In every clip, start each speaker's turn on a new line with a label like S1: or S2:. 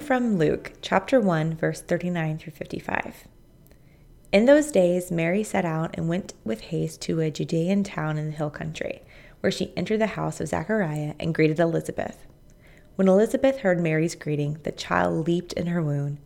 S1: from Luke chapter 1, verse 39 through 55. In those days, Mary set out and went with haste to a Judean town in the hill country, where she entered the house of Zechariah and greeted Elizabeth. When Elizabeth heard Mary's greeting, the child leaped in her womb.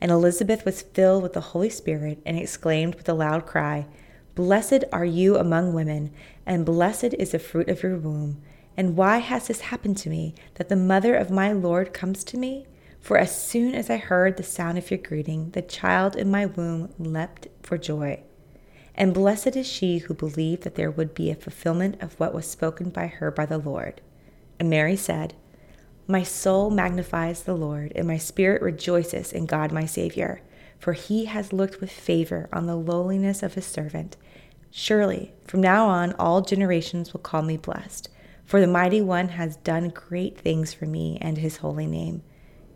S1: And Elizabeth was filled with the Holy Spirit and exclaimed with a loud cry, Blessed are you among women, and blessed is the fruit of your womb. And why has this happened to me, that the mother of my Lord comes to me? For as soon as I heard the sound of your greeting, the child in my womb leapt for joy. And blessed is she who believed that there would be a fulfillment of what was spoken by her by the Lord. And Mary said, My soul magnifies the Lord, and my spirit rejoices in God my Savior, for he has looked with favor on the lowliness of his servant. Surely, from now on, all generations will call me blessed, for the mighty one has done great things for me and his holy name.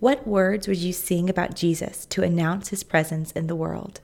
S1: What words would you sing about Jesus to announce his presence in the world?